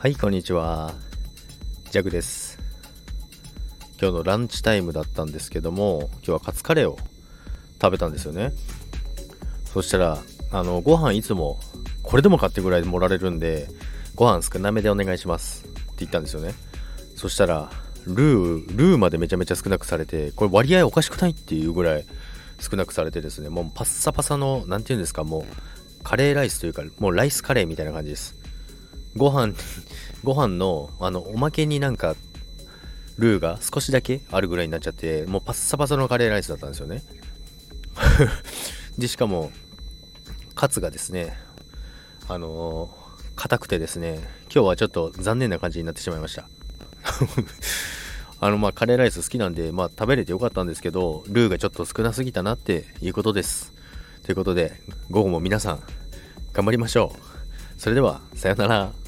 はい、こんにちは。ジャグです。今日のランチタイムだったんですけども、今日はカツカレーを食べたんですよね。そしたら、あの、ご飯いつもこれでもかってぐらい盛られるんで、ご飯少なめでお願いしますって言ったんですよね。そしたら、ルー、ルーまでめちゃめちゃ少なくされて、これ割合おかしくないっていうぐらい少なくされてですね、もうパッサパサの、なんていうんですか、もう、カレーライスというか、もうライスカレーみたいな感じです。ご飯、ご飯の、あの、おまけになんか、ルーが少しだけあるぐらいになっちゃって、もうパッサパサのカレーライスだったんですよね。で、しかも、カツがですね、あのー硬くてですね、今日はちょっと残念な感じになってしまいました。あの、まあ、カレーライス好きなんで、まあ、食べれてよかったんですけど、ルーがちょっと少なすぎたなっていうことです。ということで、午後も皆さん、頑張りましょう。それでは、さよなら。